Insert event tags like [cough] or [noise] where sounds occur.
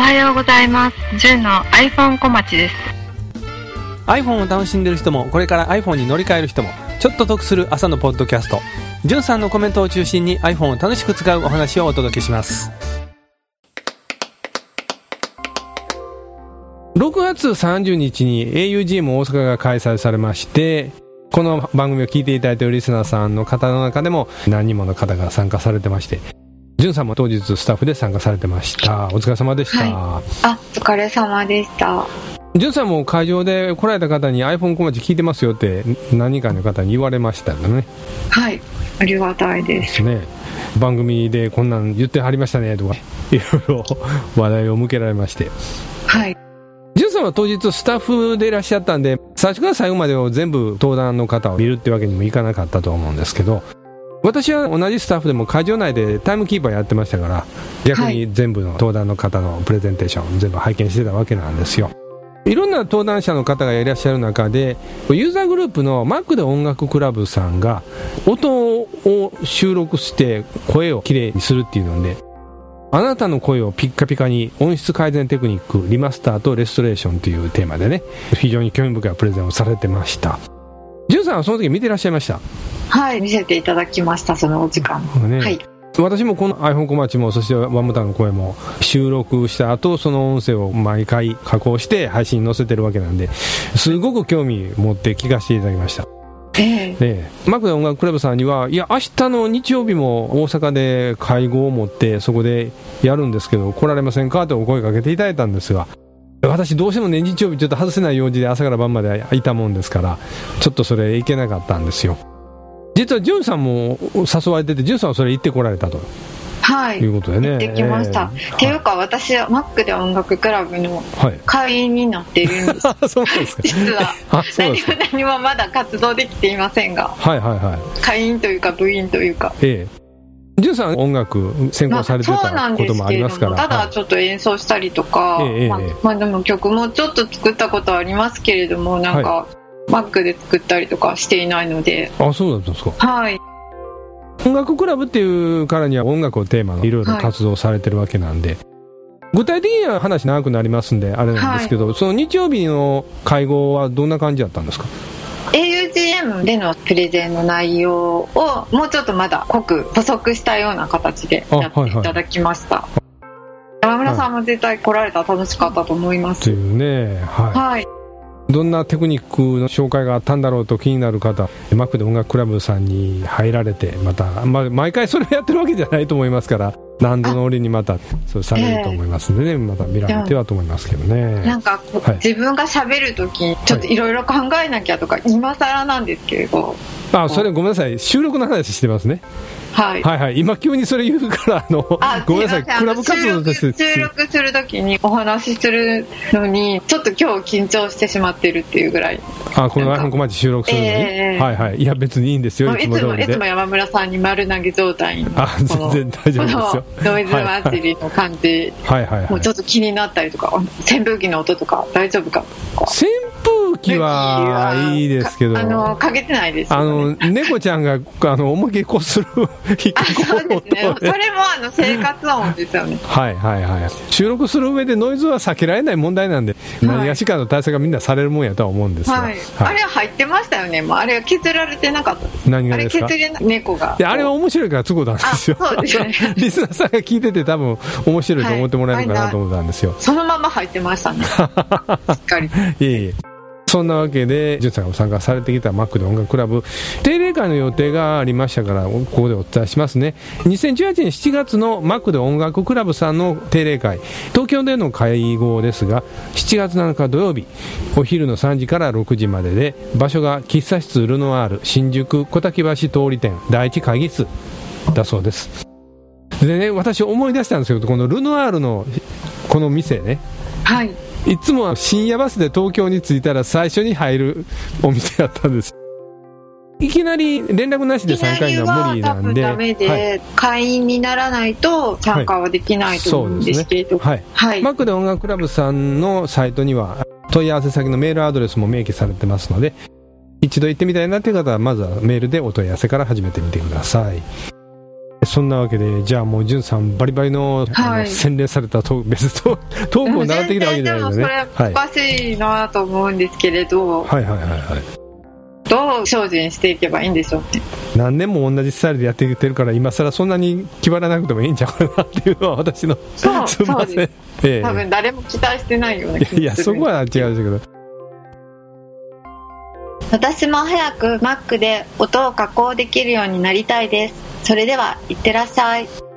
おはようございます。純の iPhone 小町です。iPhone を楽しんでる人もこれから iPhone に乗り換える人もちょっと得する朝のポッドキャストじゅんさんのコメントを中心に iPhone を楽しく使うお話をお届けします6月30日に augm 大阪が開催されましてこの番組を聞いていただいているリスナーさんの方の中でも何人もの方が参加されてましてじゅんさんも当日スタッフで参加されてましたお疲れ様でした、あ、お疲れ様でした。じゅんさんも会場で来られた方に iPhone 小町聞いてますよって何人かの方に言われましたよね。はい。ありがたいです。ね番組でこんなん言ってはりましたねとか [laughs] いろいろ話題を向けられまして。はい。じゅんさんは当日スタッフでいらっしゃったんで最初から最後までを全部登壇の方を見るってわけにもいかなかったと思うんですけど私は同じスタッフでも会場内でタイムキーパーやってましたから逆に全部の登壇の方のプレゼンテーション全部拝見してたわけなんですよ。いろんな登壇者の方がいらっしゃる中でユーザーグループのマックで音楽クラブさんが音を収録して声をきれいにするっていうのであなたの声をピッカピカに音質改善テクニックリマスターとレストレーションというテーマでね非常に興味深いプレゼンをされてました。ジュンさんはその時見てらっしゃいました？はい。見せていただきました、そのお時間。ねはい。私もこの iPhone 小町もそしてワンムタンの声も収録した後その音声を毎回加工して配信に載せてるわけなんですごく興味持って聞かせていただきましたええねえ、マクド音楽クラブさんには、いや、明日の日曜日も大阪で会合を持って、そこでやるんですけど、来られませんか？とお声かけていただいたんですが、私、どうしてもね、日曜日ちょっと外せない用事で朝から晩までいたもんですから、ちょっとそれ行けなかったんですよ。実は、ジュンさんも誘われてて、ジュンさんはそれ行ってこられたとはいい。うことでね。行ってきました。ええっていうか、私はマックで音楽クラブのはい。会員になっているんです。あ [laughs] そうですか。実は。何も。何もまだ活動できていませんが、はいはいはい。会員というか部員というか。ええ。ジュンさん音楽専攻されてたこともありますから。ただちょっと演奏したりとか、まあええええまあでも曲もちょっと作ったことはありますけれども、なんか、マックで作ったりとかしていないので、あ、そうだったんですか。はい。音楽クラブっていうからには音楽をテーマのいろいろ活動されてるわけなんで、具体的には話長くなりますんであれなんですけど、その日曜日の会合はどんな感じだったんですか？Augm でのプレゼンの内容をもうちょっとまだ濃く補足したような形でやっていただきました。山村さんも絶対来られたら楽しかったと思います。というね、ははい。い、どんなテクニックの紹介があったんだろうと気になる方マックで音楽クラブさんに入られてまた、まあ、毎回それをやってるわけじゃないと思いますから何度の折にまたそうされると思いますんでね、また見られてはと思いますけどね。なんかはい。自分が喋るとき、ちょっといろいろ考えなきゃとか、今更なんですけれど、あそれごめんなさい。収録の話してますねはい。はいはい。今急にそれ言うからあのあごめんなさい。クラブ活動として収録するときにお話しするのに、ちょっと今日緊張してしまってるっていうぐらい、あこの iPhone 小町収録するのに、ええ。はいはい。いや別にいいんですよ。いいつも、いつも山村さんに丸投げ状態に、あ全然大丈夫ですよ。ノイズ祭りの感じ、はいはい。はいもうちょっと気になったりとか、扇風機の音とか大丈夫か。扇風機はいいですけど。あの、かけてないですね、の猫ちゃんがあの思いっきりこするあ、かそうこですね。それもあの生活音ですよね。はいはいはい収録する上でノイズは避けられない問題なんで、何がしかの対策がみんなされるもんやとは思うんですが、はい。あれは入ってましたよね。もうあれは削られてなかった。あれ何がですか？削れない猫が。であれは面白いからつこうたんですよあそうですね [laughs] リスナーさんが聞いてて多分面白いと思ってもらえるかなと思ったんですよ、そのまま入ってましたね。[laughs] しっかり。いえいえそんなわけで、ジュンさんが参加されてきたマックで音楽クラブ、定例会の予定がありましたから、ここでお伝えしますね。2018年7月のマックで音楽クラブさんの定例会、東京での会合ですが、7月7日土曜日、お昼の3時から6時までで、場所が喫茶室ルノワール、新宿小滝橋通り店、第一会議室だそうです。でね、私思い出したんですけど、このルノワールのこの店ね、はい。いつもは深夜バスで東京に着いたら最初に入るお店だったんです。いきなり連絡なしで参加には無理なんで。いきなりは多分ダメで、はい会員にならないと参加はできないと思うんですけれど。はい。はい。マックで音楽クラブさんのサイトには問い合わせ先のメールアドレスも明記されてますので、一度行ってみたいなという方はまずはメールでお問い合わせから始めてみてください。そんなわけで、じゃあもう、じゅんさん、バリバリの,、はい、洗練されたトーク、別 [laughs] トトークを習ってきたわけじゃないですね。それ、おかしいなと思うんですけれど、はい、はいはいはいはい。どう精進していけばいいんでしょうね。何年も同じスタイルでやってきてるから、今更そんなに気張らなくてもいいんちゃうかなっていうのは、私の、そうすみません。ええ、多分誰も期待してないような気がする。いや、そこは違うんですけど。私も早く Mac で音を加工できるようになりたいです。それでは、いってらっしゃい。